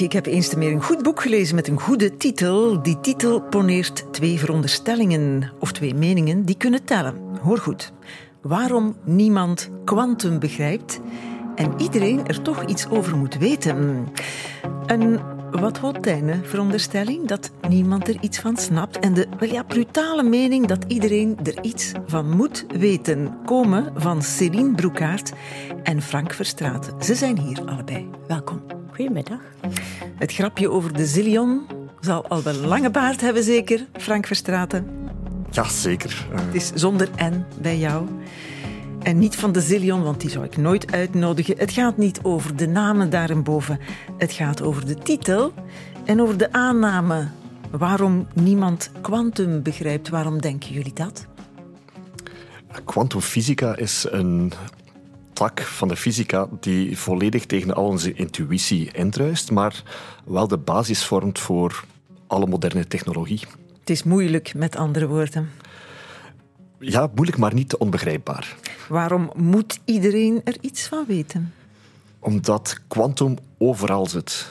Ik heb eens te meer een goed boek gelezen met een goede titel. Die titel poneert twee veronderstellingen of twee meningen die kunnen tellen. Hoor goed. Waarom niemand kwantum begrijpt en iedereen er toch iets over moet weten. Een wat Voltaire veronderstelling dat niemand er iets van snapt en de wel ja, brutale mening dat iedereen er iets van moet weten komen van Céline Broekaert en Frank Verstraeten. Ze zijn hier allebei. Welkom. Goedemiddag. Het grapje over de zillion zal al wel lange baard hebben, zeker, Frank Verstraeten? Ja, zeker. Het is zonder N bij jou. En niet van de zillion, want die zou ik nooit uitnodigen. Het gaat niet over de namen daarboven. Het gaat over de titel en over de aanname. Waarom niemand kwantum begrijpt, waarom denken jullie dat? Kwantumfysica is een tak van de fysica die volledig tegen al onze intuïtie indruist, maar wel de basis vormt voor alle moderne technologie. Het is moeilijk, met andere woorden. Ja, moeilijk, maar niet onbegrijpbaar. Waarom moet iedereen er iets van weten? Omdat kwantum overal zit.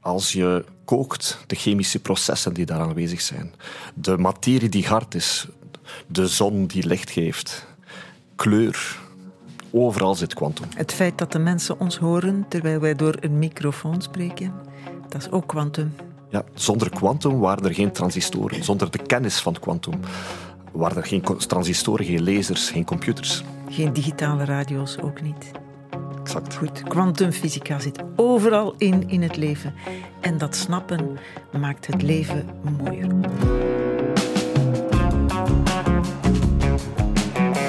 Als je kookt, de chemische processen die daar aanwezig zijn, de materie die hard is, de zon die licht geeft, kleur, overal zit kwantum. Het feit dat de mensen ons horen terwijl wij door een microfoon spreken, dat is ook kwantum. Ja, zonder kwantum waren er geen transistoren. Zonder de kennis van kwantum waren er geen transistoren, geen lasers, geen computers. Geen digitale radio's ook niet. Exact. Goed, kwantumfysica zit overal in in het leven. En dat snappen maakt het leven mooier.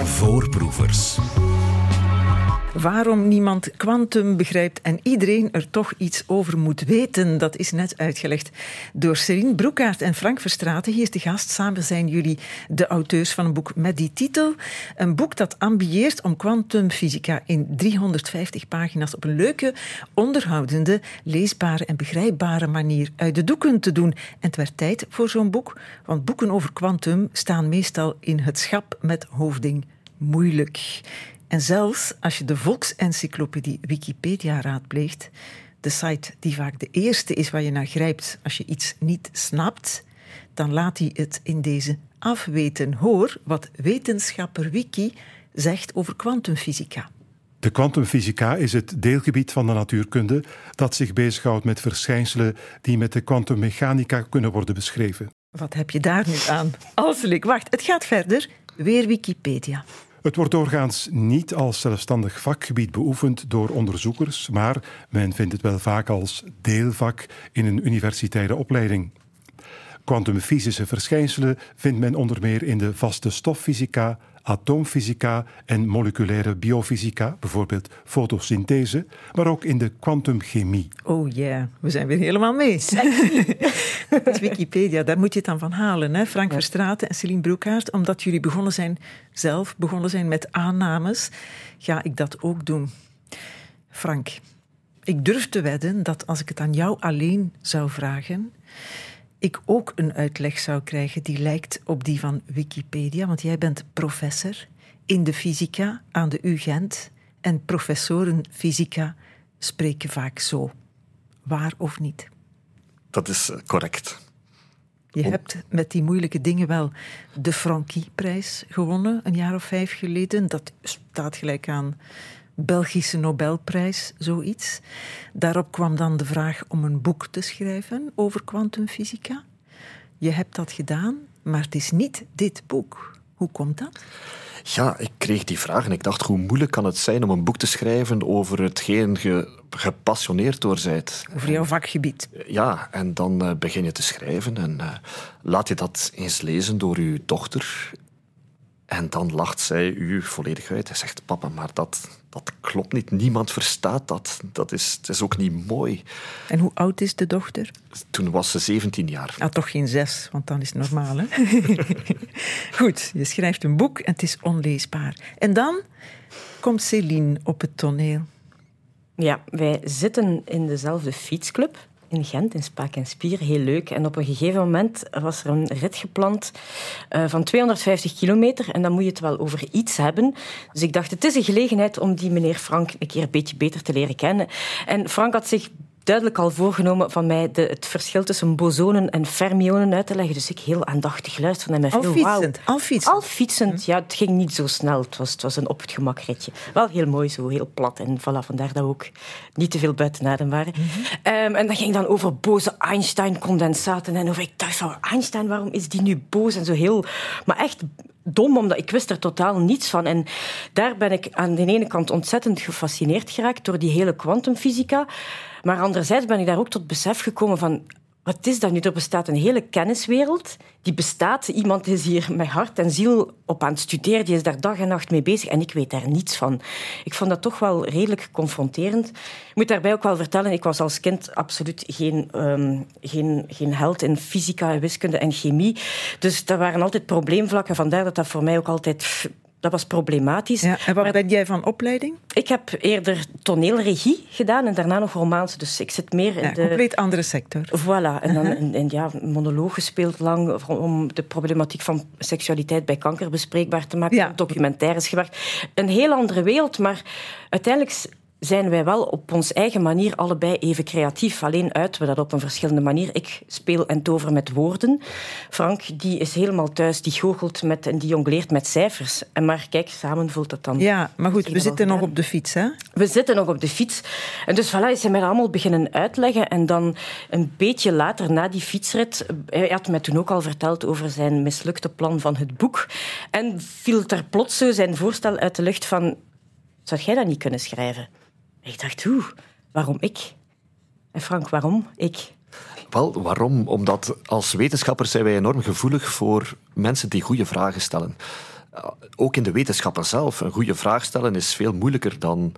Voorproevers. Waarom niemand kwantum begrijpt en iedereen er toch iets over moet weten, dat is net uitgelegd door Serine Broekaert en Frank Verstraeten. Hier is de gast. Samen zijn jullie de auteurs van een boek met die titel. Een boek dat ambieert om kwantumfysica in 350 pagina's op een leuke, onderhoudende, leesbare en begrijpbare manier uit de doeken te doen. En het werd tijd voor zo'n boek, want boeken over kwantum staan meestal in het schap met hoofding moeilijk. En zelfs als je de volksencyclopedie Wikipedia raadpleegt, de site die vaak de eerste is waar je naar grijpt als je iets niet snapt, dan laat hij het in deze afweten. Hoor wat wetenschapper Wiki zegt over kwantumfysica. De kwantumfysica is het deelgebied van de natuurkunde dat zich bezighoudt met verschijnselen die met de kwantummechanica kunnen worden beschreven. Wat heb je daar nu aan? Alselijk, wacht, het gaat verder. Weer Wikipedia. Het wordt doorgaans niet als zelfstandig vakgebied beoefend door onderzoekers, maar men vindt het wel vaak als deelvak in een universitaire opleiding. Kwantumfysische verschijnselen vindt men onder meer in de vaste stoffysica, atoomfysica en moleculaire biofysica, bijvoorbeeld fotosynthese, maar ook in de kwantumchemie. Oh ja, yeah. we zijn weer helemaal mee. Dat is Wikipedia, daar moet je het dan van halen. Hè? Frank ja. Verstraeten en Celine Broekhaart, omdat jullie begonnen zijn, zelf begonnen zijn met aannames, ga ik dat ook doen. Frank, ik durf te wedden dat als ik het aan jou alleen zou vragen, ik ook een uitleg zou krijgen die lijkt op die van Wikipedia, want jij bent professor in de fysica aan de UGent en professoren fysica spreken vaak zo. Waar of niet? Dat is correct. Je hebt met die moeilijke dingen wel de Frankie-prijs gewonnen, een jaar of vijf geleden. Dat staat gelijk aan Belgische Nobelprijs, zoiets. Daarop kwam dan de vraag om een boek te schrijven over kwantumfysica. Je hebt dat gedaan, maar het is niet dit boek. Hoe komt dat? Ja, ik kreeg die vraag en ik dacht, hoe moeilijk kan het zijn om een boek te schrijven over hetgeen je gepassioneerd door bent. Over jouw vakgebied. Ja, en dan uh, begin je te schrijven en uh, laat je dat eens lezen door uw dochter. En dan lacht zij u volledig uit. Hij zegt, papa, maar dat, dat klopt niet. Niemand verstaat dat. Dat is, het is ook niet mooi. En hoe oud is de dochter? Toen was ze 17 jaar. Ah, toch geen zes, want dan is het normaal, hè? Goed, je schrijft een boek en het is onleesbaar. En dan komt Céline op het toneel. Ja, wij zitten in dezelfde fietsclub in Gent, in Spaak en Spier. Heel leuk. En op een gegeven moment was er een rit gepland uh, van 250 kilometer. En dan moet je het wel over iets hebben. Dus ik dacht, het is een gelegenheid om die meneer Frank een keer een beetje beter te leren kennen. En Frank had zich duidelijk al voorgenomen van mij de, het verschil tussen bosonen en fermionen uit te leggen. Dus ik heel aandachtig luisterde naar veel fietsend, al fietsend. Al fietsend, ja. Het ging niet zo snel. Het was, het was een op het gemak ritje. Wel heel mooi zo, heel plat. En voilà, vandaar dat we ook niet te veel buiten adem waren. Ehm, en dat ging dan over boze Einstein-condensaten. En over, ik dacht van, Einstein, waarom is die nu boos? En zo heel... Maar echt dom, omdat ik wist er totaal niets van. En daar ben ik aan de ene kant ontzettend gefascineerd geraakt door die hele kwantumfysica. Maar anderzijds ben ik daar ook tot besef gekomen van... Wat is dat nu? Er bestaat een hele kenniswereld. Die bestaat. Iemand is hier met hart en ziel op aan het studeren. Die is daar dag en nacht mee bezig. En ik weet daar niets van. Ik vond dat toch wel redelijk confronterend. Ik moet daarbij ook wel vertellen, ik was als kind absoluut geen, ehm, geen, geen held in fysica, wiskunde en chemie. Dus dat waren altijd probleemvlakken. Vandaar dat dat voor mij ook altijd dat was problematisch. Ja, en wat Maar ben jij van opleiding? ik heb eerder toneelregie gedaan en daarna nog romaans. Dus ik zit meer in Ja, de... compleet andere sector. Voilà, en dan in, ja, monoloog gespeeld lang om de problematiek van seksualiteit bij kanker bespreekbaar te maken. Ja. Documentaires gewerkt. Een heel andere wereld, maar uiteindelijk zijn wij wel op onze eigen manier allebei even creatief. Alleen uiten we dat op een verschillende manier. Ik speel en tover met woorden. Frank die is helemaal thuis, die goochelt met, en die jongleert met cijfers. En maar kijk, samen voelt het dan. Ja, maar goed, we zitten nog op de fiets, hè? We zitten nog op de fiets. En dus voilà, is hij mij dat allemaal beginnen uitleggen. En dan een beetje later, na die fietsrit... Hij had mij toen ook al verteld over zijn mislukte plan van het boek. En viel er plots zo zijn voorstel uit de lucht van... Zou jij dat niet kunnen schrijven? Ik dacht, oeh, waarom ik? En Frank, waarom ik? Wel, waarom? Omdat als wetenschappers zijn wij enorm gevoelig voor mensen die goede vragen stellen. Uh, Ook in de wetenschappen zelf. Een goede vraag stellen is veel moeilijker dan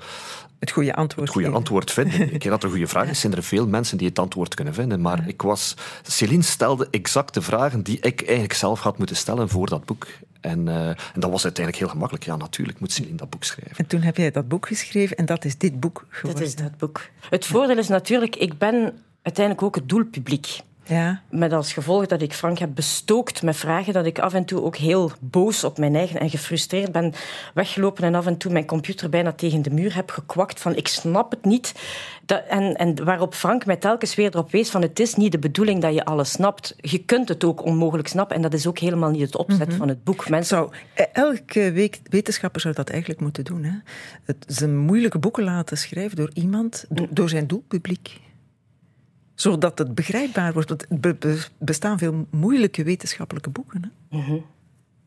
Het goede antwoord. het goede geven. antwoord vinden. Keer dat er een goede vraag is, zijn er veel mensen die het antwoord kunnen vinden. Maar ik was... Céline stelde exact de vragen die ik eigenlijk zelf had moeten stellen voor dat boek. En, eh, en dat was uiteindelijk heel gemakkelijk. Ja, natuurlijk moet Céline dat boek schrijven. En toen heb jij dat boek geschreven en dat is dit boek geworden. Dat is dat boek. Het voordeel is natuurlijk, ik ben uiteindelijk ook het doelpubliek. Ja, Met als gevolg dat ik Frank heb bestookt met vragen, dat ik af en toe ook heel boos op mijn eigen en gefrustreerd ben weggelopen en af en toe mijn computer bijna tegen de muur heb gekwakt van ik snap het niet. Dat, en, en waarop Frank mij telkens weer erop wees van het is niet de bedoeling dat je alles snapt. Je kunt het ook onmogelijk snappen en dat is ook helemaal niet het opzet van het boek. Mensen zou, eh, elke week, wetenschapper zou dat eigenlijk moeten doen. Hè? Het, zijn moeilijke boeken laten schrijven door iemand, do- door zijn doelpubliek. Zodat het begrijpbaar wordt. Want er be- be- bestaan veel moeilijke wetenschappelijke boeken. Hè? Mhm.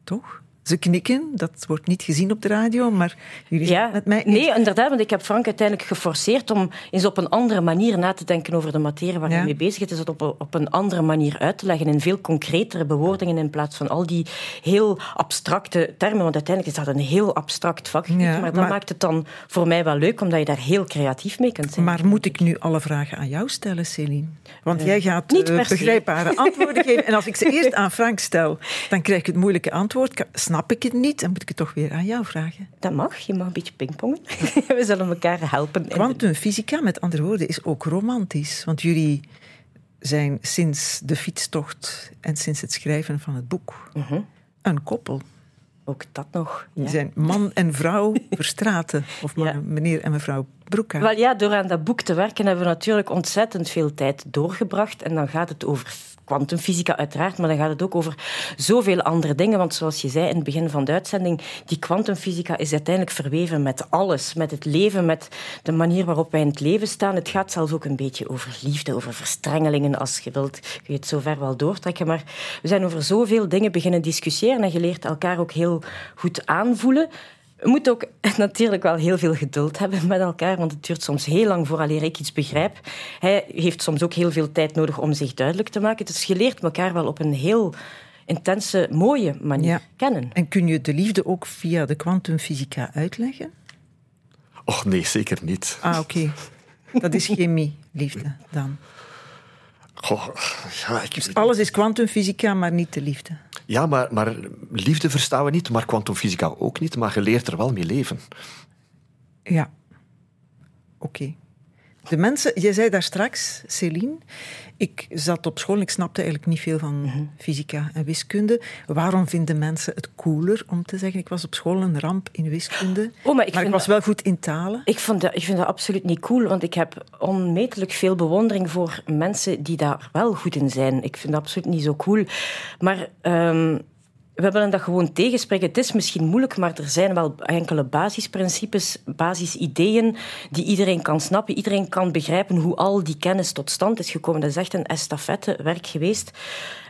Toch? Ze knikken, dat wordt niet gezien op de radio, maar jullie Ja, met mij nee, inderdaad, want ik heb Frank uiteindelijk geforceerd om eens op een andere manier na te denken over de materie waar Ja. hij mee bezig is. Dus het op, op een andere manier uit te leggen, in veel concretere bewoordingen in plaats van al die heel abstracte termen. Want uiteindelijk is dat een heel abstract vakgebied, Ja, maar dat maar- maakt het dan voor mij wel leuk, omdat je daar heel creatief mee kunt zijn. Maar moet ik nu alle vragen aan jou stellen, Céline? Want jij gaat eh, se. begrijpbare antwoorden geven. En als ik ze eerst aan Frank stel, dan krijg ik het moeilijke antwoord. Ka- Snap ik het niet, dan moet ik het toch weer aan jou vragen. Dat mag, je mag een beetje pingpongen. We zullen elkaar helpen. Kwantumfysica, met andere woorden, is ook romantisch. Want jullie zijn sinds de fietstocht en sinds het schrijven van het boek Mhm. een koppel. Ook dat nog. Die Ja. zijn man en vrouw Verstraten. Of man- Ja. meneer en mevrouw Broeka. Wel ja, door aan dat boek te werken hebben we natuurlijk ontzettend veel tijd doorgebracht. En dan gaat het over kwantumfysica uiteraard, maar dan gaat het ook over zoveel andere dingen. Want zoals je zei in het begin van de uitzending, die kwantumfysica is uiteindelijk verweven met alles. Met het leven, met de manier waarop wij in het leven staan. Het gaat zelfs ook een beetje over liefde, over verstrengelingen. Als je wilt, kun je het zover wel doortrekken. Maar we zijn over zoveel dingen beginnen discussiëren en je leert elkaar ook heel goed aanvoelen. Je moet ook natuurlijk wel heel veel geduld hebben met elkaar, want het duurt soms heel lang vooraleer ik iets begrijp. Hij heeft soms ook heel veel tijd nodig om zich duidelijk te maken. Dus je leert elkaar wel op een heel intense, mooie manier Ja. kennen. En kun je de liefde ook via de kwantumfysica uitleggen? Och nee, zeker niet. Ah, oké. Dat is chemie, liefde dan. Goh, ja, ik, Dus alles is kwantumfysica, maar niet de liefde. ja maar, maar liefde verstaan we niet, maar kwantumfysica ook niet. Maar je leert er wel mee leven. Ja. Oké. De mensen, je zei daar straks, Céline, ik zat op school en ik snapte eigenlijk niet veel van Mhm. fysica en wiskunde. Waarom vinden mensen het cooler om te zeggen, ik was op school een ramp in wiskunde, Oh, maar ik maar ik vind was wel goed in talen? Ik vind, dat, ik vind dat absoluut niet cool, want ik heb onmetelijk veel bewondering voor mensen die daar wel goed in zijn. Ik vind dat absoluut niet zo cool. Maar ehm, we willen dat gewoon tegenspreken. Het is misschien moeilijk, maar er zijn wel enkele basisprincipes, basisideeën die iedereen kan snappen. Iedereen kan begrijpen hoe al die kennis tot stand is gekomen. Dat is echt een estafettewerk geweest.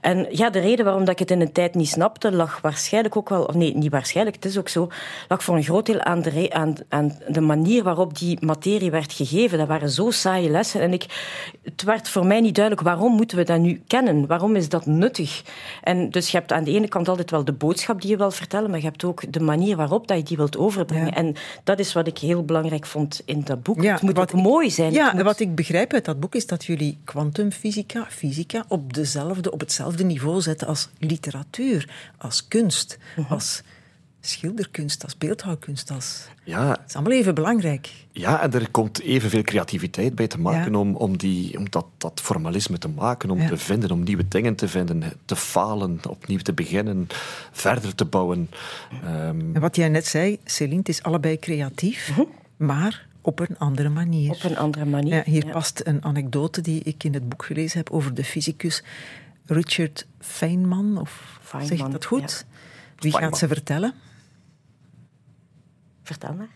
En ja, de reden waarom dat ik het in een tijd niet snapte, lag waarschijnlijk ook wel... Of nee, niet waarschijnlijk, het is ook zo. lag voor een groot deel aan de, aan, aan de manier waarop die materie werd gegeven. Dat waren zo saaie lessen. En ik, het werd voor mij niet duidelijk, waarom moeten we dat nu kennen? Waarom is dat nuttig? En dus je hebt aan de ene kant altijd wel de boodschap die je wilt vertellen, maar je hebt ook de manier waarop dat je die wilt overbrengen. Ja. En dat is wat ik heel belangrijk vond in dat boek. Ja, het moet ook ik- mooi zijn. Ja, moet- wat ik begrijp uit dat boek is dat jullie kwantumfysica, fysica, op, dezelfde, op hetzelfde niveau zetten als literatuur, als kunst, Mhm. als schilderkunst, als beeldhouwkunst. Als... Ja, Het is allemaal even belangrijk. ja, en er komt evenveel creativiteit bij te maken Ja. om, om, die, om dat, dat formalisme te maken, om Ja. te vinden, om nieuwe dingen te vinden, te falen, opnieuw te beginnen, verder te bouwen. Ehm, En wat jij net zei, Céline, het is allebei creatief, maar op een andere manier. Op een andere manier. Ja, hier Ja. past een anekdote die ik in het boek gelezen heb over de fysicus Richard Feynman. Of zeg ik Feynman, dat goed? ja. Wie Feynman. gaat ze vertellen? Vertel maar.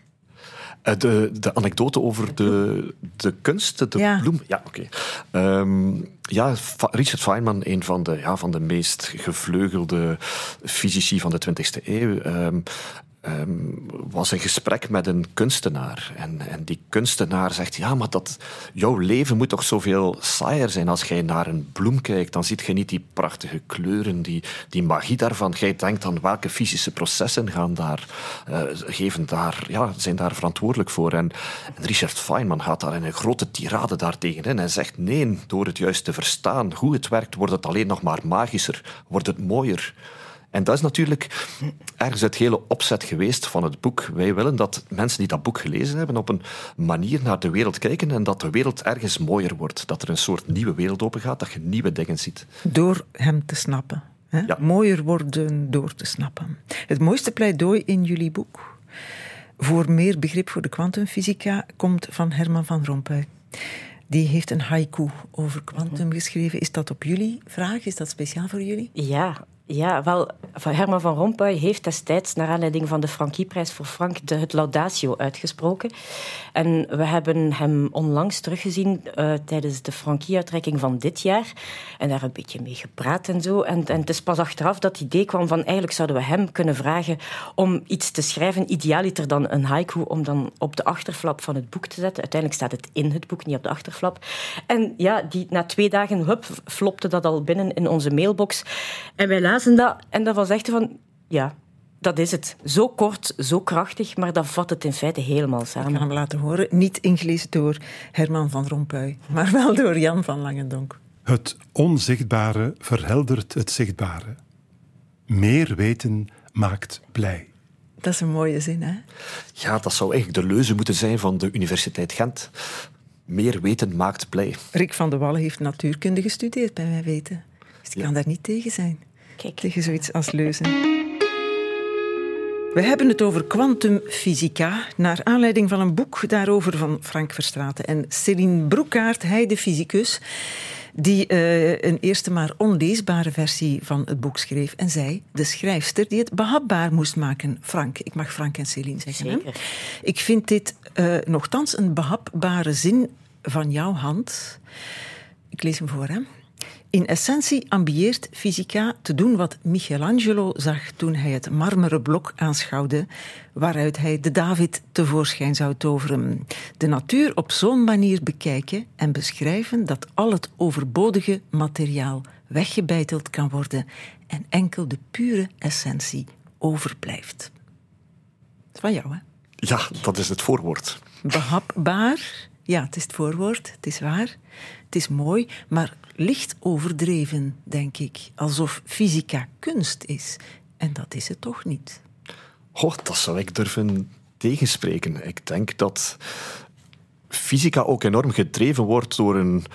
Eh, De, de anekdote over de, de kunst, de Ja. bloem. Ja, oké. Ehm, ja, Richard Feynman, een van de, ja, van de meest gevleugelde fysici van de 20e eeuw. ehm, ehm, was in gesprek met een kunstenaar. En, en die kunstenaar zegt: Ja, maar dat, jouw leven moet toch zoveel saaier zijn. Als jij naar een bloem kijkt, dan ziet je niet die prachtige kleuren, die, die magie daarvan. Jij denkt aan welke fysische processen gaan daar, eh, geven daar, ja, zijn daar verantwoordelijk voor. En, en Richard Feynman gaat daar in een grote tirade daartegen in. Hij zegt: Nee, door het juist te verstaan hoe het werkt, wordt het alleen nog maar magischer, wordt het mooier. En dat is natuurlijk ergens het hele opzet geweest van het boek. Wij willen dat mensen die dat boek gelezen hebben op een manier naar de wereld kijken en dat de wereld ergens mooier wordt. Dat er een soort nieuwe wereld opengaat, dat je nieuwe dingen ziet. Door hem te snappen. Hè? Ja. Mooier worden door te snappen. Het mooiste pleidooi in jullie boek voor meer begrip voor de kwantumfysica komt van Herman van Rompuy. Die heeft een haiku over kwantum geschreven. Is dat op jullie vraag? Is dat speciaal voor jullie? Ja, ja, wel, Herman van Rompuy heeft destijds, naar aanleiding van de Frankieprijs voor Frank, de, het Laudatio uitgesproken. En we hebben hem onlangs teruggezien eh, tijdens de Frankie-uitreiking van dit jaar. En daar een beetje mee gepraat en zo. En, en het is pas achteraf dat het idee kwam van eigenlijk zouden we hem kunnen vragen om iets te schrijven, idealiter dan een haiku, om dan op de achterflap van het boek te zetten. Uiteindelijk staat het in het boek, niet op de achterflap. En ja, die, na twee dagen, hup, flopte dat al binnen in onze mailbox. En wij dat en dat was echt van, ja, dat is het. Zo kort, zo krachtig, maar dat vat het in feite helemaal Ik ga samen. hem laten horen. Niet ingelezen door Herman van Rompuy, maar wel door Jan van Langendonk. Het onzichtbare verheldert het zichtbare. Meer weten maakt blij. Dat is een mooie zin, hè? Ja, dat zou eigenlijk de leuze moeten zijn van de Universiteit Gent. Meer weten maakt blij. Rick van de Wallen heeft natuurkunde gestudeerd, bij mij weten. Dus die kan daar niet tegen zijn. Kijk. Tegen zoiets als leuzen. We hebben het over kwantumfysica, naar aanleiding van een boek daarover van Frank Verstraeten en Céline Broekaert, hij de fysicus, die eh, een eerste maar onleesbare versie van het boek schreef. En zij, de schrijfster, die het behapbaar moest maken. Frank, ik mag Frank en Céline zeggen. hè? Zeker. Ik vind dit eh nogthans een behapbare zin van jouw hand. Ik lees hem voor, hè. In essentie ambieert fysica te doen wat Michelangelo zag toen hij het marmeren blok aanschouwde, waaruit hij de David tevoorschijn zou toveren. De natuur op zo'n manier bekijken en beschrijven dat al het overbodige materiaal weggebeiteld kan worden en enkel de pure essentie overblijft. Dat is van jou, hè? Ja, dat is het voorwoord. behapbaar. Ja, het is het voorwoord, het is waar. Het is mooi, maar licht overdreven, denk ik. Alsof fysica kunst is. En dat is het toch niet. Oh, dat zou ik durven tegenspreken. Ik denk dat fysica ook enorm gedreven wordt door een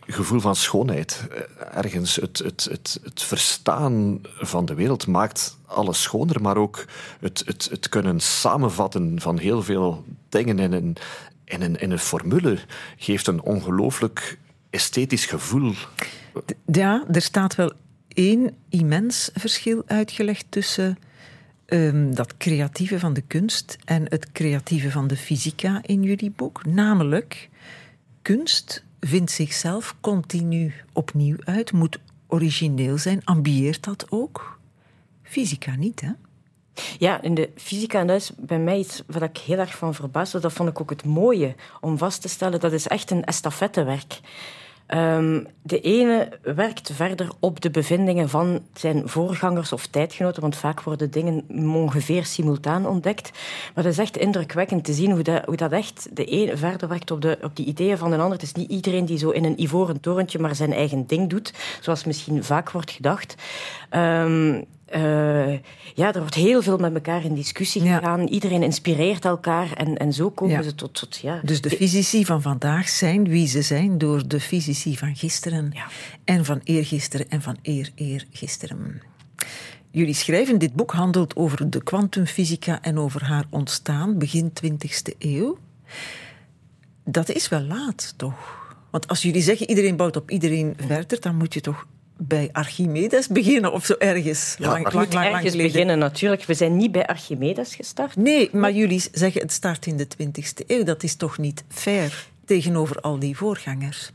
gevoel van schoonheid. Ergens het, het, het, het verstaan van de wereld maakt alles schoner, maar ook het, het, het kunnen samenvatten van heel veel dingen in een, in een, een formule geeft een ongelooflijk esthetisch gevoel. Ja, er staat wel één immens verschil uitgelegd tussen um, dat creatieve van de kunst en het creatieve van de fysica in jullie boek. Namelijk, kunst vindt zichzelf continu opnieuw uit, moet origineel zijn, ambieert dat ook. Fysica niet, hè? Ja, in de fysica, en dat is bij mij iets wat ik heel erg van verbaasd was, dat vond ik ook het mooie om vast te stellen, dat is echt een estafettewerk. Um, de ene werkt verder op de bevindingen van zijn voorgangers of tijdgenoten, want vaak worden dingen ongeveer simultaan ontdekt. Maar het is echt indrukwekkend te zien hoe dat, hoe dat echt de ene verder werkt op, de, op die ideeën van de ander. Het is niet iedereen die zo in een ivoren torentje maar zijn eigen ding doet, zoals misschien vaak wordt gedacht. Um, uh, ja, er wordt heel veel met elkaar in discussie gegaan. Iedereen inspireert elkaar en, en zo komen ze tot, tot... Ja. Dus de fysici van vandaag zijn wie ze zijn door de fysici van gisteren en van eergisteren en van eer-eergisteren. Jullie schrijven, dit boek handelt over de kwantumfysica en over haar ontstaan begin 20e eeuw. Dat is wel laat, toch? Want als jullie zeggen iedereen bouwt op iedereen verder, dan moet je toch bij Archimedes beginnen of zo ergens. Ja, lang, lang, lang, ergens beginnen natuurlijk. We zijn niet bij Archimedes gestart. Nee, maar jullie zeggen het start in de 20e eeuw. Dat is toch niet fair tegenover al die voorgangers?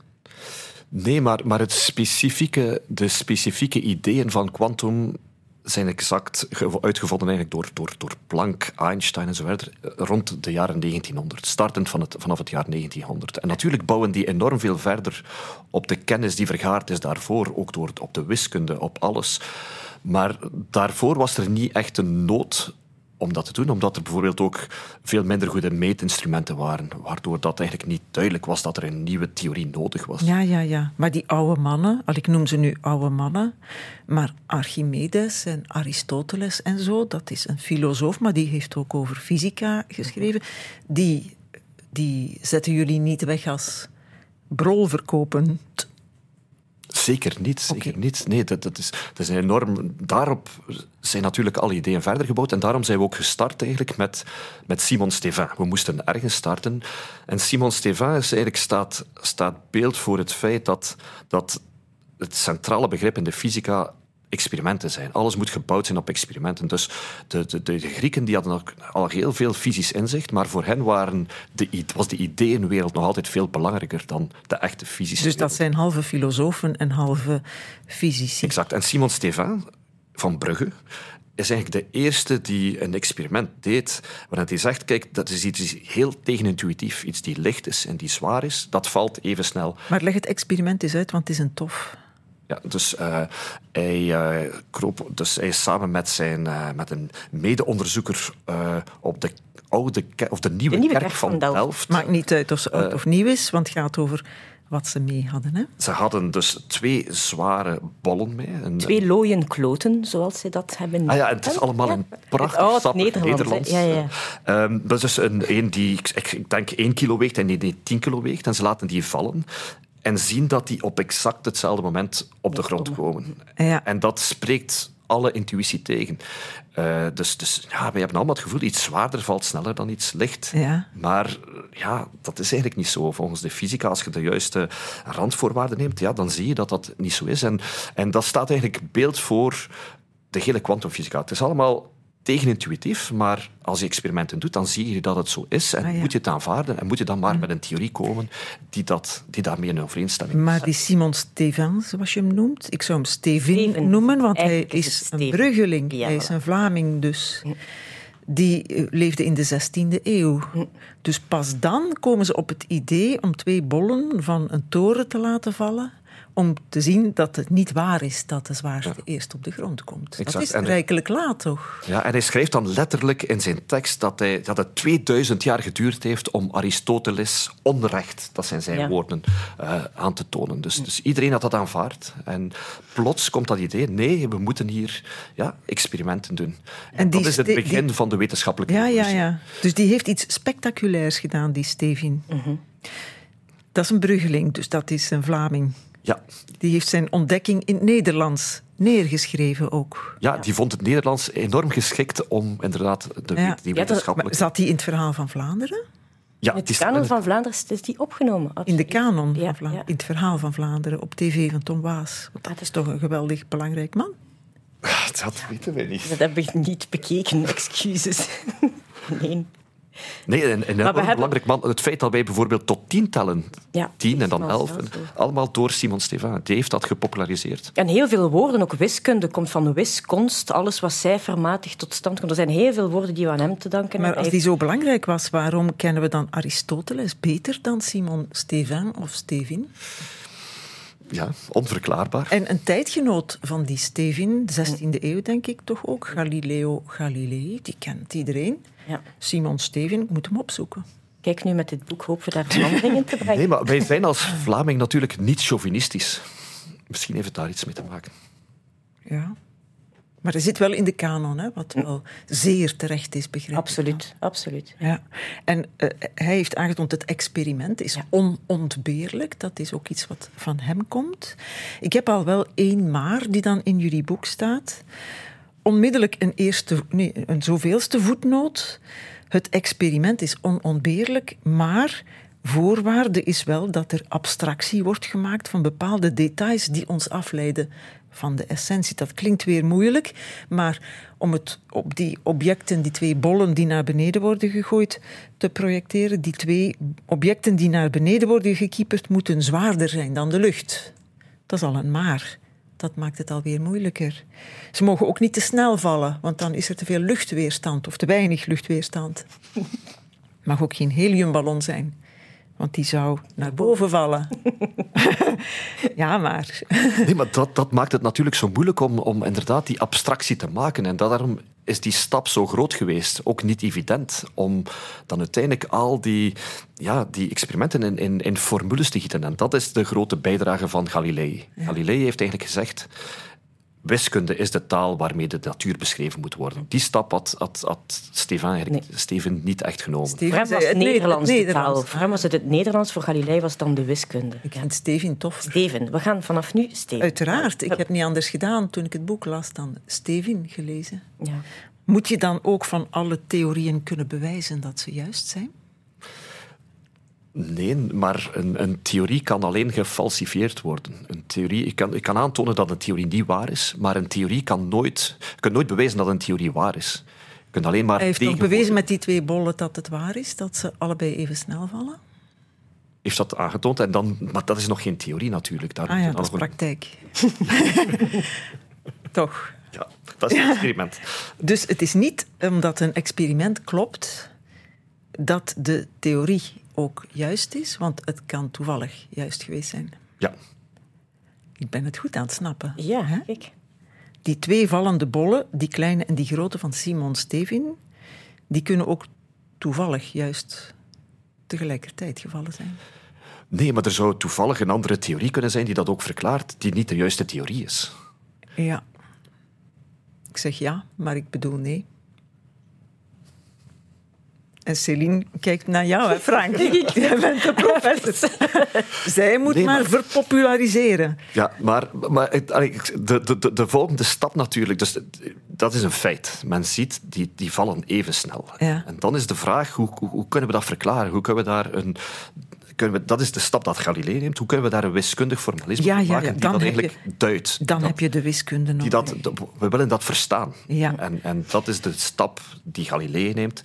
Nee, maar, maar het specifieke, de specifieke ideeën van kwantum zijn exact uitgevonden eigenlijk door, door, door Planck, Einstein en zo verder rond de jaren 1900, startend van het, vanaf het jaar 1900. En natuurlijk bouwen die enorm veel verder op de kennis die vergaard is daarvoor, ook door, op de wiskunde, op alles. Maar daarvoor was er niet echt een nood om dat te doen, omdat er bijvoorbeeld ook veel minder goede meetinstrumenten waren, waardoor dat eigenlijk niet duidelijk was dat er een nieuwe theorie nodig was. Ja, ja, ja. Maar die oude mannen, al ik noem ze nu oude mannen, maar Archimedes en Aristoteles en zo, dat is een filosoof, maar die heeft ook over fysica geschreven, die, die zetten jullie niet weg als brolverkopend Zeker niet, zeker niet. Nee, dat, dat, is, dat is enorm. Daarop zijn natuurlijk alle ideeën verder gebouwd. En daarom zijn we ook gestart eigenlijk met, met Simon Stevin. We moesten ergens starten. En Simon Stevin is eigenlijk staat, staat beeld voor het feit dat, dat het centrale begrip in de fysica experimenten zijn. Alles moet gebouwd zijn op experimenten. Dus de, de, de Grieken die hadden al heel veel fysisch inzicht, maar voor hen waren de, was de ideeënwereld nog altijd veel belangrijker dan de echte fysische Dus dat zijn halve filosofen en halve fysici. Exact. En Simon Stevin van Brugge is eigenlijk de eerste die een experiment deed waarin hij zegt, kijk, dat is iets heel tegenintuïtief, iets die licht is en die zwaar is, dat valt even snel. Maar leg het experiment eens uit, want het is een tof. Ja, dus uh, hij uh, kroop, dus hij is samen met, zijn, uh, met een mede-onderzoeker op de oude of de nieuwe, de nieuwe kerk, van, Delft. Delft. Maakt niet uit of ze oud of nieuw is, want het gaat over wat ze mee hadden. Hè? Ze hadden dus twee zware bollen mee. Een, twee looien kloten, zoals ze dat hebben. Ah ja, het is allemaal een prachtig oh, Nederlands. Nederlands. Ja, ja. Um, dat is dus een, een die, ik, ik denk, één kilo weegt en die, die tien kilo weegt. En ze laten die vallen en zien dat die op exact hetzelfde moment op de grond komen. Ja. En dat spreekt alle intuïtie tegen. Uh, dus dus ja, wij hebben allemaal het gevoel, iets zwaarder valt sneller dan iets licht. Ja. Maar eh, ja, dat is eigenlijk niet zo. Volgens de fysica, als je de juiste randvoorwaarden neemt, ja, dan zie je dat dat niet zo is. En, en dat staat eigenlijk beeld voor de hele kwantumfysica. Het is allemaal tegenintuïtief, maar als je experimenten doet, dan zie je dat het zo is en ah, moet je het aanvaarden en moet je dan maar met een theorie komen die, dat, die daarmee in overeenstemming is. Maar die Simon Stevens, zoals je hem noemt, ik zou hem Stevin noemen, want hij is een bruggeling, hij is een Vlaming dus. Die eh, leefde in de 16e eeuw. Dus pas dan komen ze op het idee om twee bollen van een toren te laten vallen om te zien dat het niet waar is dat de zwaarste eerst op de grond komt. Dat is rijkelijk laat, toch? Ja, en hij schrijft dan letterlijk in zijn tekst dat, hij, dat het 2000 jaar geduurd heeft om Aristoteles onrecht, dat zijn zijn woorden, uh, aan te tonen. Dus, dus iedereen had dat aanvaard. En plots komt dat idee, nee, we moeten hier ja, experimenten doen. En dat is het begin van de wetenschappelijke ja, Ja, ja. Dus die heeft iets spectaculairs gedaan, die Stevin. Mhm. Dat is een Bruggeling, dus dat is een Vlaming. Ja. Die heeft zijn ontdekking in het Nederlands neergeschreven ook. Ja, die vond het Nederlands enorm geschikt om inderdaad de, Ja. die Ja, dat- wetenschappelijke... Zat die in het verhaal van Vlaanderen? Ja, In is- kanon van Vlaanderen is die opgenomen. In de kanon Ja, van Vla- ja. in het verhaal van Vlaanderen op tv van Tom Waas. Want dat is toch een geweldig belangrijk man. Dat weten wij niet. Dat heb ik niet bekeken, excuses. nee. Nee, en, en we een hebben- belangrijk man. Het feit dat wij bijvoorbeeld tot tien tellen, Ja, tien en dan elf, Stevens. allemaal door Simon Stefan. Die heeft dat gepopulariseerd. En heel veel woorden, ook wiskunde, komt van wiskunst. Alles wat cijfermatig tot stand komt. Er zijn heel veel woorden die we aan hem te danken Maar als die zo belangrijk was, waarom kennen we dan Aristoteles beter dan Simon Stevin of Stevin? Ja, onverklaarbaar. En een tijdgenoot van die Stevin, de 16e eeuw denk ik toch ook, Galileo Galilei, die kent iedereen. Ja. Simon Stevin, ik moet hem opzoeken. Kijk, nu met dit boek hopen we daar verandering in te brengen. Nee, maar wij zijn als Vlaming natuurlijk niet chauvinistisch. Misschien heeft het daar iets mee te maken. Ja. Maar er zit wel in de kanon, hè, wat wel zeer terecht is, begrepen. Absoluut, absoluut. Ja, en eh, hij heeft aangetoond het experiment is onontbeerlijk. Dat is ook iets wat van hem komt. Ik heb al wel één maar die dan in jullie boek staat. Onmiddellijk een, eerste, nee, een zoveelste voetnoot. Het experiment is onontbeerlijk, maar voorwaarde is wel dat er abstractie wordt gemaakt van bepaalde details die ons afleiden van de essentie. Dat klinkt weer moeilijk, maar om het op die objecten, die twee bollen die naar beneden worden gegooid, te projecteren, die twee objecten die naar beneden worden gekieperd, moeten zwaarder zijn dan de lucht. Dat is al een maar. Dat maakt het alweer moeilijker. Ze mogen ook niet te snel vallen, want dan is er te veel luchtweerstand of te weinig luchtweerstand. Het mag ook geen heliumballon zijn, want die zou naar boven vallen. ja, maar. Nee, maar dat, dat maakt het natuurlijk zo moeilijk om, om inderdaad die abstractie te maken. En daarom is die stap zo groot geweest. Ook niet evident om dan uiteindelijk al die, ja, die experimenten in, in, in formules te gieten. En dat is de grote bijdrage van Galilei. Galilei heeft eigenlijk gezegd... Wiskunde is de taal waarmee de natuur beschreven moet worden. Die stap had, had, had Steven, niet echt genomen. Steven Voor hem was het het Ne- Nederlands het taal. Voor hem was het het Nederlands, voor Galilei was het dan de wiskunde. Ik vind Steven tof. Steven, we gaan vanaf nu Steven. Uiteraard. Ik heb niet anders gedaan toen ik het boek las dan Steven gelezen. Ja. Moet je dan ook van alle theorieën kunnen bewijzen dat ze juist zijn? Nee, maar een, een theorie kan alleen gefalsifieerd worden. Een theorie, ik, kan, ik kan aantonen dat een theorie niet waar is, maar een theorie kan nooit... Je kunt nooit bewijzen dat een theorie waar is. Je kunt alleen maar Hij heeft nog bewezen met die twee bollen dat het waar is, dat ze allebei even snel vallen. Heeft dat aangetoond, en dan, maar dat is nog geen theorie natuurlijk. Daar Ah ja, dat is praktijk. Toch. Ja, dat is een experiment. Dus het is niet omdat een experiment klopt dat de theorie ook juist is, want het kan toevallig juist geweest zijn. Ja. Ik ben het goed aan het snappen. Ja, Hè? kijk. Die twee vallende bollen, die kleine en die grote van Simon Stevin, die kunnen ook toevallig juist tegelijkertijd gevallen zijn. Nee, maar er zou toevallig een andere theorie kunnen zijn die dat ook verklaart, die niet de juiste theorie is. Ja. Ik zeg ja, maar ik bedoel nee. En Céline kijkt naar jou, hè, Frank. Jij bent de professor. Zij moet Nee, maar, maar- verpopulariseren. Ja, maar, maar de, de, de, de volgende stap natuurlijk, dus dat is een feit. Men ziet, die, die vallen even snel. Ja. En dan is de vraag, hoe, hoe, hoe kunnen we dat verklaren? Hoe kunnen we daar een... Kunnen we, dat is de stap dat Galilei neemt. Hoe kunnen we daar een wiskundig formalisme Ja, van ja, ja, maken die dan dat je- eigenlijk duidt? Dan Dat- heb je de wiskunde die nodig. dat, dat- we willen dat verstaan. Ja. En, en dat is de stap die Galilei neemt,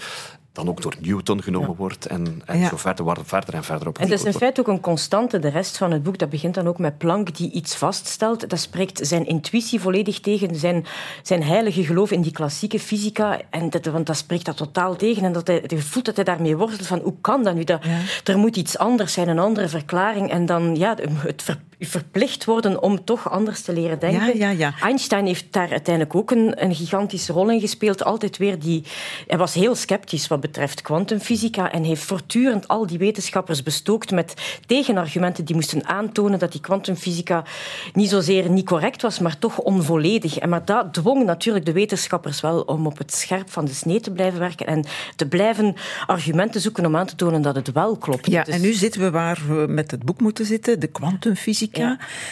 dan ook door Newton genomen wordt en, en Ja. zo verder, waar- verder en verder op. En het is in feite ook een constante. De rest van het boek dat begint dan ook met Planck die iets vaststelt. Dat spreekt zijn intuïtie volledig tegen, zijn, zijn heilige geloof in die klassieke fysica. En dat, want dat spreekt dat totaal tegen. En dat hij, je voelt dat hij daarmee worstelt van hoe kan dat nu? Dat, Ja. Er moet iets anders zijn, een andere verklaring. En dan, ja, het ver- verplicht worden om toch anders te leren denken. Ja, ja, ja. Einstein heeft daar uiteindelijk ook een, een gigantische rol in gespeeld. Altijd weer die... Hij was heel sceptisch wat betreft kwantumfysica en heeft voortdurend al die wetenschappers bestookt met tegenargumenten die moesten aantonen dat die kwantumfysica niet zozeer niet correct was, maar toch onvolledig. En maar dat dwong natuurlijk de wetenschappers wel om op het scherp van de snee te blijven werken en te blijven argumenten zoeken om aan te tonen dat het wel klopt. Ja, Dus- en nu zitten we waar we met het boek moeten zitten, de kwantumfysica,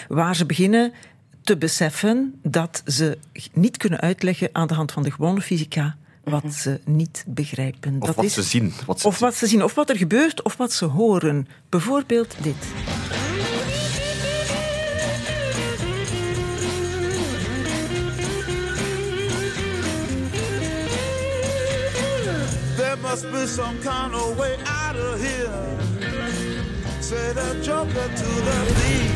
waar ze beginnen te beseffen dat ze niet kunnen uitleggen aan de hand van de gewone fysica wat ze niet begrijpen. Of dat wat is, ze zien. Wat ze of wat ze zien, of wat er gebeurt, of wat ze horen. Bijvoorbeeld dit. There must be some kind of way out of here. Say the joker to the thief.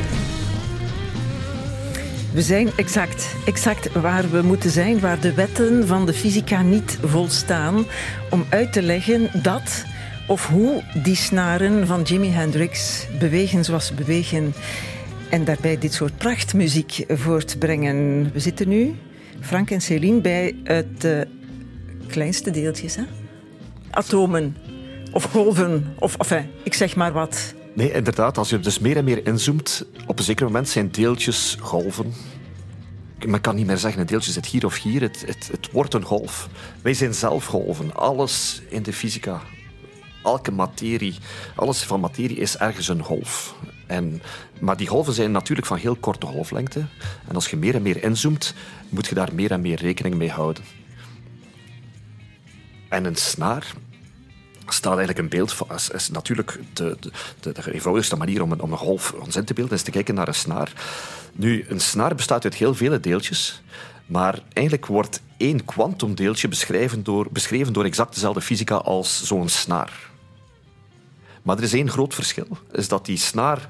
We zijn exact, exact waar we moeten zijn, waar de wetten van de fysica niet volstaan, om uit te leggen dat of hoe die snaren van Jimi Hendrix bewegen zoals ze bewegen. En daarbij dit soort prachtmuziek voortbrengen. We zitten nu, Frank en Céline, bij het eh, kleinste deeltjes. Hè? Atomen of golven, of enfin, ik zeg maar wat. Nee, inderdaad. Als je dus meer en meer inzoomt, op een zeker moment zijn deeltjes golven. Men kan niet meer zeggen, een deeltje zit hier of hier. Het, het, het wordt een golf. Wij zijn zelf golven. Alles in de fysica, elke materie, alles van materie is ergens een golf. En, maar die golven zijn natuurlijk van heel korte golflengte. En als je meer en meer inzoomt, moet je daar meer en meer rekening mee houden. En een snaar staat eigenlijk een beeld van. Is, natuurlijk de, de, de, eenvoudigste manier om een, om een golf ons te beelden, is te kijken naar een snaar. Nu, een snaar bestaat uit heel vele deeltjes, maar eigenlijk wordt één kwantumdeeltje beschreven door, beschreven door exact dezelfde fysica als zo'n snaar. Maar er is één groot verschil, is dat die snaar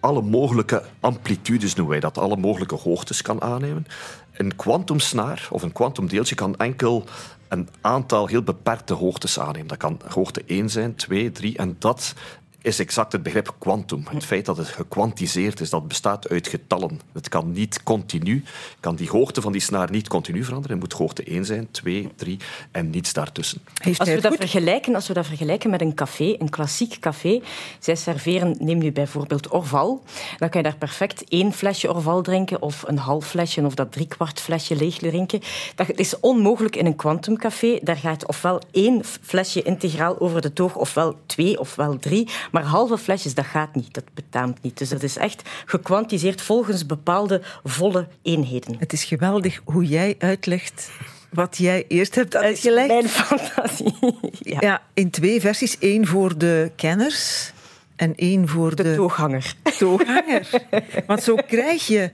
alle mogelijke amplitudes, noemen wij dat, alle mogelijke hoogtes kan aannemen. Een kwantumsnaar of een kwantumdeeltje kan enkel een aantal heel beperkte hoogtes aannemen. Dat kan hoogte 1 zijn, 2, 3 en dat is exact het begrip kwantum. Het feit dat het gekwantiseerd is, dat bestaat uit getallen. Het kan niet continu, kan die hoogte van die snaar niet continu veranderen. Het moet hoogte 1 zijn, 2, 3 en niets daartussen. Heeft Als we, dat vergelijken, als we dat vergelijken met een café, een klassiek café, zij serveren, neem nu bijvoorbeeld Orval, dan kan je daar perfect één flesje Orval drinken of een half flesje of dat driekwart flesje leeg drinken. Dat is onmogelijk in een kwantumcafé. Daar gaat ofwel één flesje integraal over de toog, ofwel twee, ofwel drie. Maar halve flesjes, dat gaat niet, dat betaamt niet. Dus dat is echt gekwantiseerd volgens bepaalde volle eenheden. Het is geweldig hoe jij uitlegt wat jij eerst hebt uitgelegd. Mijn fantasie. Ja. Ja, in twee versies. één voor de kenners en één voor de, De tooghanger. tooghanger. Want zo krijg je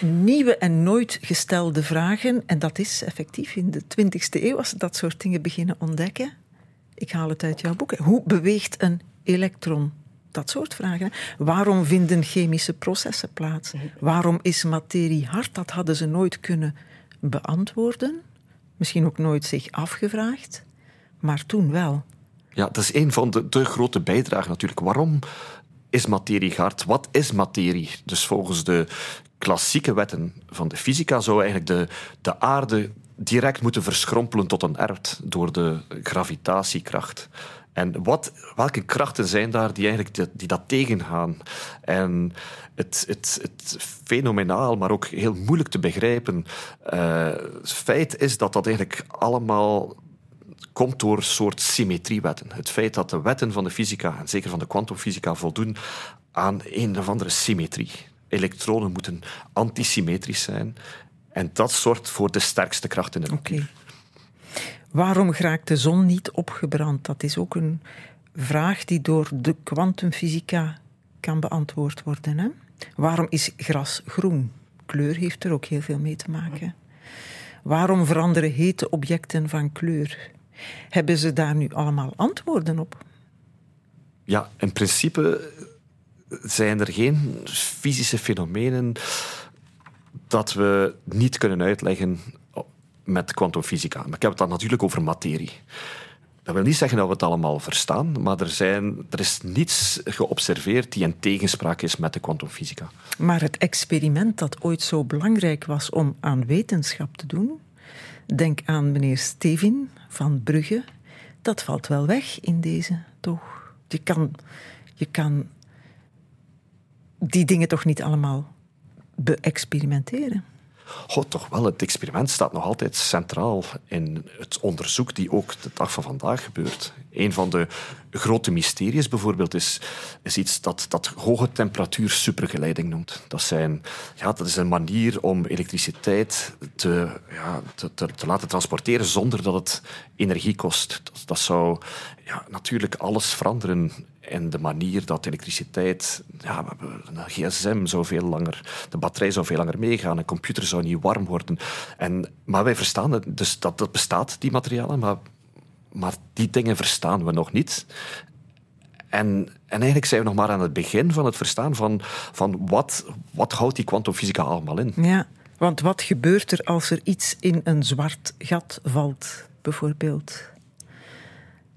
nieuwe en nooit gestelde vragen. En dat is effectief in de 20e eeuw, als ze dat soort dingen beginnen ontdekken. Ik haal het uit jouw boek. Hoe beweegt een elektron? Dat soort vragen. Waarom vinden chemische processen plaats? Waarom is materie hard? Dat hadden ze nooit kunnen beantwoorden. Misschien ook nooit zich afgevraagd. Maar toen wel. Ja, dat is een van de, de grote bijdragen natuurlijk. Waarom is materie hard? Wat is materie? Dus volgens de klassieke wetten van de fysica zou eigenlijk de, de aarde direct moeten verschrompelen tot een ert door de gravitatiekracht. En wat, welke krachten zijn daar die, eigenlijk die, die dat tegengaan? En het, het, het fenomenaal, maar ook heel moeilijk te begrijpen eh, feit is dat dat eigenlijk allemaal komt door een soort symmetriewetten. Het feit dat de wetten van de fysica, en zeker van de kwantumfysica, voldoen aan een of andere symmetrie. Elektronen moeten antisymmetrisch zijn. En dat zorgt voor de sterkste kracht in de Oké. natuur. Waarom geraakt de zon niet opgebrand? Dat is ook een vraag die door de kwantumfysica kan beantwoord worden. Hè? Waarom is gras groen? Kleur heeft er ook heel veel mee te maken. Waarom veranderen hete objecten van kleur? Hebben ze daar nu allemaal antwoorden op? Ja, in principe zijn er geen fysische fenomenen dat we niet kunnen uitleggen met kwantumfysica. Maar ik heb het dan natuurlijk over materie. Dat wil niet zeggen dat we het allemaal verstaan, maar er, zijn, er is niets geobserveerd die in tegenspraak is met de kwantumfysica. Maar het experiment dat ooit zo belangrijk was om aan wetenschap te doen, denk aan meneer Stevin van Brugge, dat valt wel weg in deze, toch? Je kan, je kan die dingen toch niet allemaal beëxperimenteren? Goh, toch wel, het experiment staat nog altijd centraal in het onderzoek die ook de dag van vandaag gebeurt. Een van de grote mysteries bijvoorbeeld is, iets dat, dat hoge temperatuur supergeleiding noemt. Dat, zijn, ja, dat is een manier om elektriciteit te, ja, te, te, te laten transporteren zonder dat het energie kost. Dat, dat zou ja, natuurlijk alles veranderen in de manier dat elektriciteit, ja, een gsm zou veel langer, de batterij zou veel langer meegaan, een computer zou niet warm worden. En, maar wij verstaan het, dus dat, dat bestaat, die materialen, maar, maar die dingen verstaan we nog niet. En, en eigenlijk zijn we nog maar aan het begin van het verstaan van, van wat, wat houdt die kwantumfysica allemaal in. Ja, want wat gebeurt er als er iets in een zwart gat valt, bijvoorbeeld?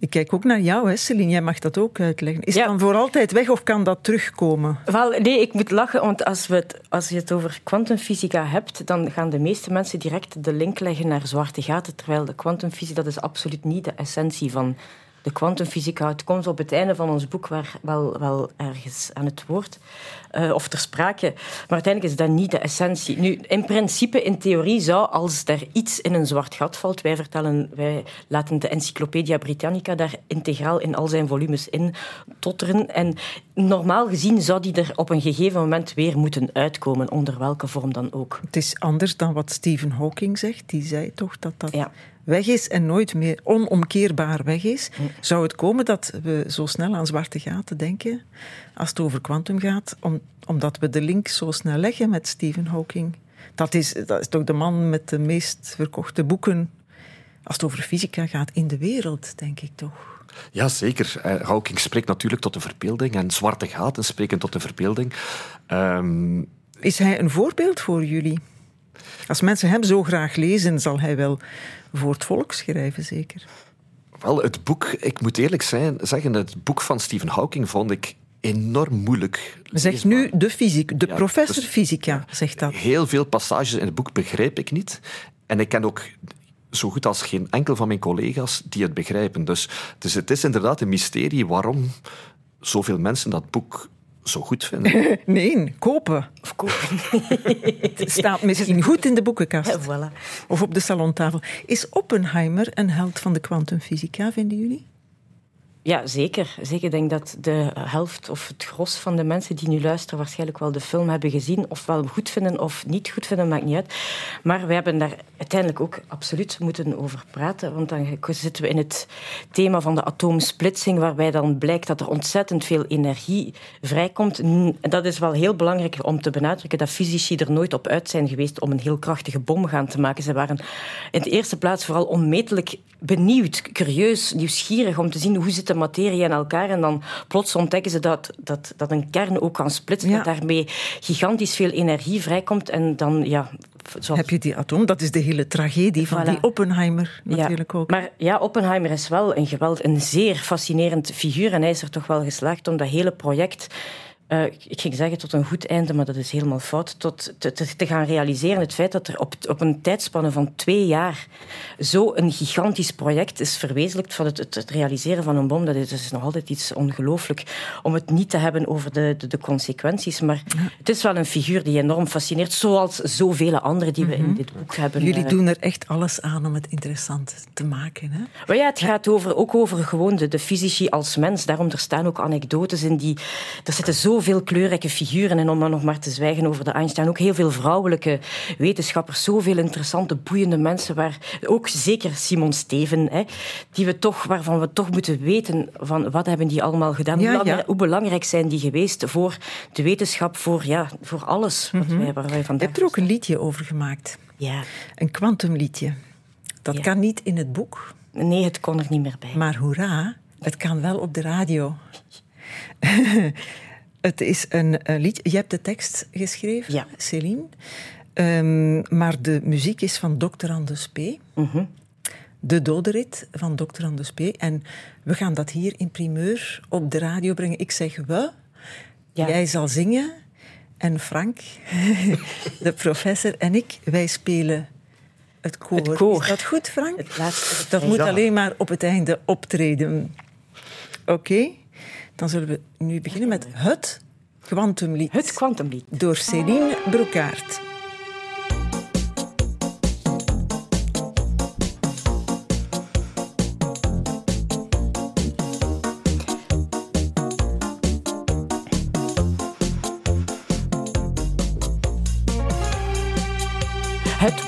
Ik kijk ook naar jou, hè, Celine. Jij mag dat ook uitleggen. Is Ja. het dan voor altijd weg of kan dat terugkomen? Wel, nee, ik moet lachen, want als, we het, als je het over kwantumfysica hebt, dan gaan de meeste mensen direct de link leggen naar zwarte gaten, terwijl de kwantumfysica, dat is absoluut niet de essentie van de kwantumfysica. Het komt op het einde van ons boek waar, wel, wel ergens aan het woord, eh, of ter sprake, maar uiteindelijk is dat niet de essentie. Nu, in principe, in theorie zou, als er iets in een zwart gat valt, wij, vertellen, wij laten de Encyclopedia Britannica daar integraal in al zijn volumes in totteren. En normaal gezien zou die er op een gegeven moment weer moeten uitkomen, onder welke vorm dan ook. Het is anders dan wat Stephen Hawking zegt. Die zei toch dat dat Ja. Weg is en nooit meer onomkeerbaar weg is. Zou het komen dat we zo snel aan zwarte gaten denken als het over kwantum gaat, om, omdat we de link zo snel leggen met Stephen Hawking? Dat is, dat is toch de man met de meest verkochte boeken als het over fysica gaat in de wereld, denk ik toch? Ja, zeker. Eh, Hawking spreekt natuurlijk tot de verbeelding en zwarte gaten spreken tot de verbeelding. Ehm, Is hij een voorbeeld voor jullie? Als mensen hem zo graag lezen, zal hij wel voor het volk schrijven, zeker. wel, het boek, ik moet eerlijk zijn, zeggen, het boek van Stephen Hawking vond ik enorm moeilijk. Zeg nu de fysiek, de Ja, professor dus- fysica zegt dat. Heel veel passages in het boek begrijp ik niet. En ik ken ook zo goed als geen enkel van mijn collega's die het begrijpen. Dus, dus het is inderdaad een mysterie waarom zoveel mensen dat boek zo goed vinden. Nee, kopen. Of kopen. Het staat misschien goed in de boekenkast. voilà. Of op de salontafel. Is Oppenheimer een held van de kwantumfysica, vinden jullie? Ja, zeker. zeker. Ik denk dat de helft of het gros van de mensen die nu luisteren waarschijnlijk wel de film hebben gezien. Of wel goed vinden of niet goed vinden, maakt niet uit. Maar we hebben daar uiteindelijk ook absoluut moeten over praten. Want dan zitten we in het thema van de atoomsplitsing, waarbij dan blijkt dat er ontzettend veel energie vrijkomt. Dat is wel heel belangrijk om te benadrukken dat fysici er nooit op uit zijn geweest om een heel krachtige bom gaan te maken. Ze waren in de eerste plaats vooral onmetelijk benieuwd, curieus, nieuwsgierig om te zien hoe zit de materie in elkaar. En dan plots ontdekken ze dat, dat, dat een kern ook kan splitsen, Ja. dat daarmee gigantisch veel energie vrijkomt. En dan, ja... Zoals Heb je die atoom? Dat is de hele tragedie van Voilà. die Oppenheimer natuurlijk ook. Maar ja, Oppenheimer is wel een geweld, een zeer fascinerend figuur. En hij is er toch wel geslaagd om dat hele project. Eh, ik ging zeggen tot een goed einde, maar dat is helemaal fout. Tot te, te, gaan realiseren het feit dat er op, op een tijdspanne van twee jaar zo een gigantisch project is verwezenlijkt van het, het, het realiseren van een bom. Dat is, dat is nog altijd iets ongelooflijk om het niet te hebben over de, de, de consequenties. Maar het is wel een figuur die enorm fascineert, zoals zoveel anderen die we in dit boek hebben. Jullie eh, doen er echt alles aan om het interessant te maken. Hè? maar ja, het gaat over, ook over gewoon de, de fysici als mens. Daarom er staan ook anekdotes in die... Er zitten zoveel kleurrijke figuren in, om maar nog maar te zwijgen over de Einstein. Ook heel veel vrouwelijke wetenschappers. Zoveel interessante, boeiende mensen. Waar, ook zeker Simon Steven, hè, die we toch, waarvan we toch moeten weten van wat hebben die allemaal gedaan. Ja, hoe, belangrijk, ja. hoe belangrijk zijn die geweest voor de wetenschap, voor, ja, voor alles wat wij, waar wij Je hebt er ook een liedje over gemaakt. Ja. Een kwantumliedje. Dat Ja. kan niet in het boek, Nee, het kon er niet meer bij. maar hoera, het kan wel op de radio. het is een, eh, liedje. Je hebt de tekst geschreven, Ja. Céline. Ehm, maar de muziek is van Dr. Anders P. Mhm. De dodenrit van Dr. Anders P. En we gaan dat hier in primeur op de radio brengen. Ik zeg we. Ja. Jij zal zingen. En Frank, de professor en ik, wij spelen het koor. Het koor. Is dat goed, Frank? Het laatste Dat moet alleen maar op het einde optreden. Oké, dan zullen we nu beginnen met het Quantumlied. Het kwantumlied. Door Céline Broekaert.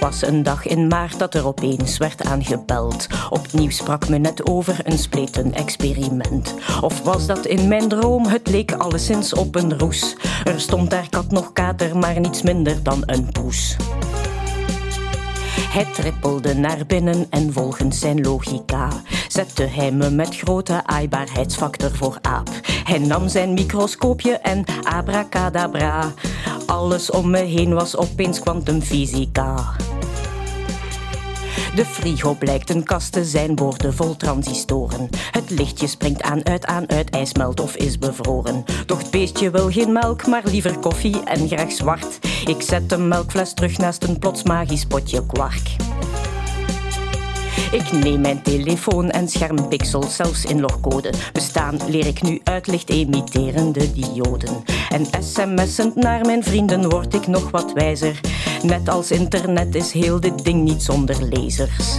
Was een dag in maart dat er opeens werd aangebeld. Opnieuw sprak me net over een spleten-experiment. Of was dat in mijn droom? Het leek alleszins op een roes. Er stond daar kat nog kater, maar niets minder dan een poes. Hij trippelde naar binnen en volgens zijn logica zette hij me met grote aaibaarheidsfactor voor aap. Hij nam zijn microscoopje en abracadabra. Alles om me heen was opeens kwantumfysica. De frigo blijkt een kast te zijn, boordevol transistoren. Het lichtje springt aan, uit, aan, uit, ijs smelt of is bevroren. Doch het beestje wil geen melk, maar liever koffie en graag zwart. Ik zet de melkfles terug naast een plots magisch potje kwark. Ik neem mijn telefoon en schermpixels, zelfs in logcode. Bestaan leer ik nu uit licht emitterende dioden. En sms'end naar mijn vrienden word ik nog wat wijzer. Net als internet is heel dit ding niet zonder lasers.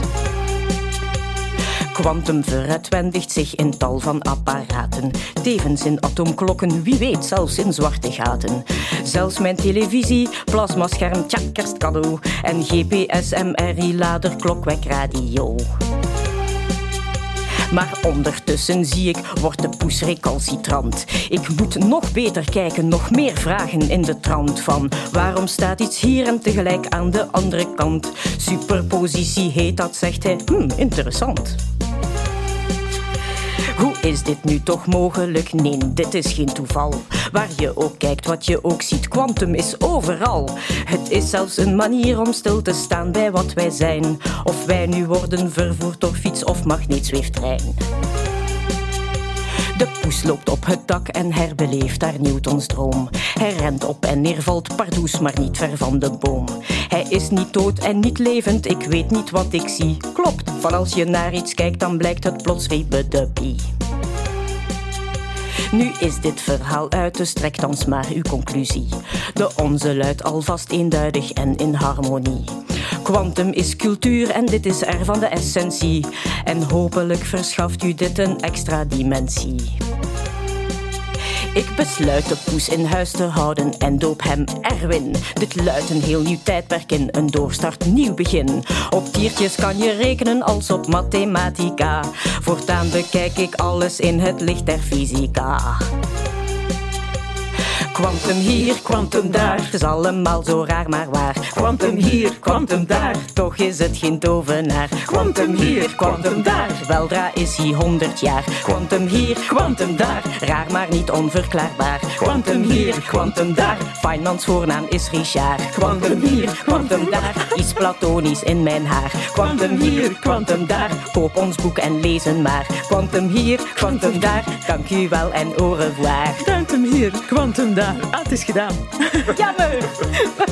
Quantum veruitwendigt zich in tal van apparaten. Tevens in atoomklokken, wie weet zelfs in zwarte gaten. Zelfs mijn televisie, plasmascherm, tja, kerstcadeau. En GPS, MRI, lader, klokwek, radio. Maar ondertussen zie ik, wordt de poes recalcitrant. Ik moet nog beter kijken, nog meer vragen in de trant van... Waarom staat iets hier en tegelijk aan de andere kant? Superpositie heet dat, zegt hij. Hm, interessant. Hoe is dit nu toch mogelijk? Nee, dit is geen toeval. Waar je ook kijkt, wat je ook ziet, kwantum is overal. Het is zelfs een manier om stil te staan bij wat wij zijn. Of wij nu worden vervoerd door fiets of magneetzweeftrein. De poes loopt op het dak en herbeleeft daar Newtons droom. Hij rent op en neer, valt pardoes, maar niet ver van de boom. Hij is niet dood en niet levend, ik weet niet wat ik zie. Klopt, van als je naar iets kijkt, dan blijkt het plots riebedepie. Nu is dit verhaal uit, dus trek thans maar uw conclusie. De onze luidt alvast eenduidig en in harmonie. Quantum is cultuur en dit is er van de essentie. En hopelijk verschaft u dit een extra dimensie. Ik besluit de poes in huis te houden en doop hem Erwin. Dit luidt een heel nieuw tijdperk in, een doorstart, nieuw begin. Op diertjes kan je rekenen als op mathematica. Voortaan bekijk ik alles in het licht der fysica. Quantum hier, quantum daar, het is allemaal zo raar maar waar. Quantum hier, quantum daar, toch is het geen tovenaar. Quantum hier, quantum daar, weldra is hij honderd jaar. Quantum hier, quantum daar, raar maar niet onverklaarbaar. Quantum hier, quantum daar, Feynmans voornaam is Richard. Quantum hier, quantum daar, iets platonisch in mijn haar. Quantum hier, quantum daar, koop ons boek en lezen maar. Quantum hier, quantum daar, dank u wel en au revoir. Quantum hier, quantum daar. Ah, het is gedaan. Jammer!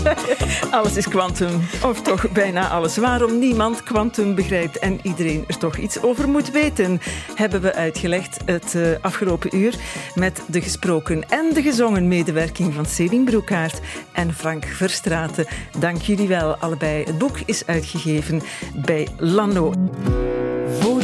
Alles is quantum, of toch bijna alles. Waarom niemand quantum begrijpt en iedereen er toch iets over moet weten, hebben we uitgelegd het eh, afgelopen uur met de gesproken en de gezongen medewerking van Céline Broekaert en Frank Verstraeten. Dank jullie wel allebei. Het boek is uitgegeven bij Lano. Voor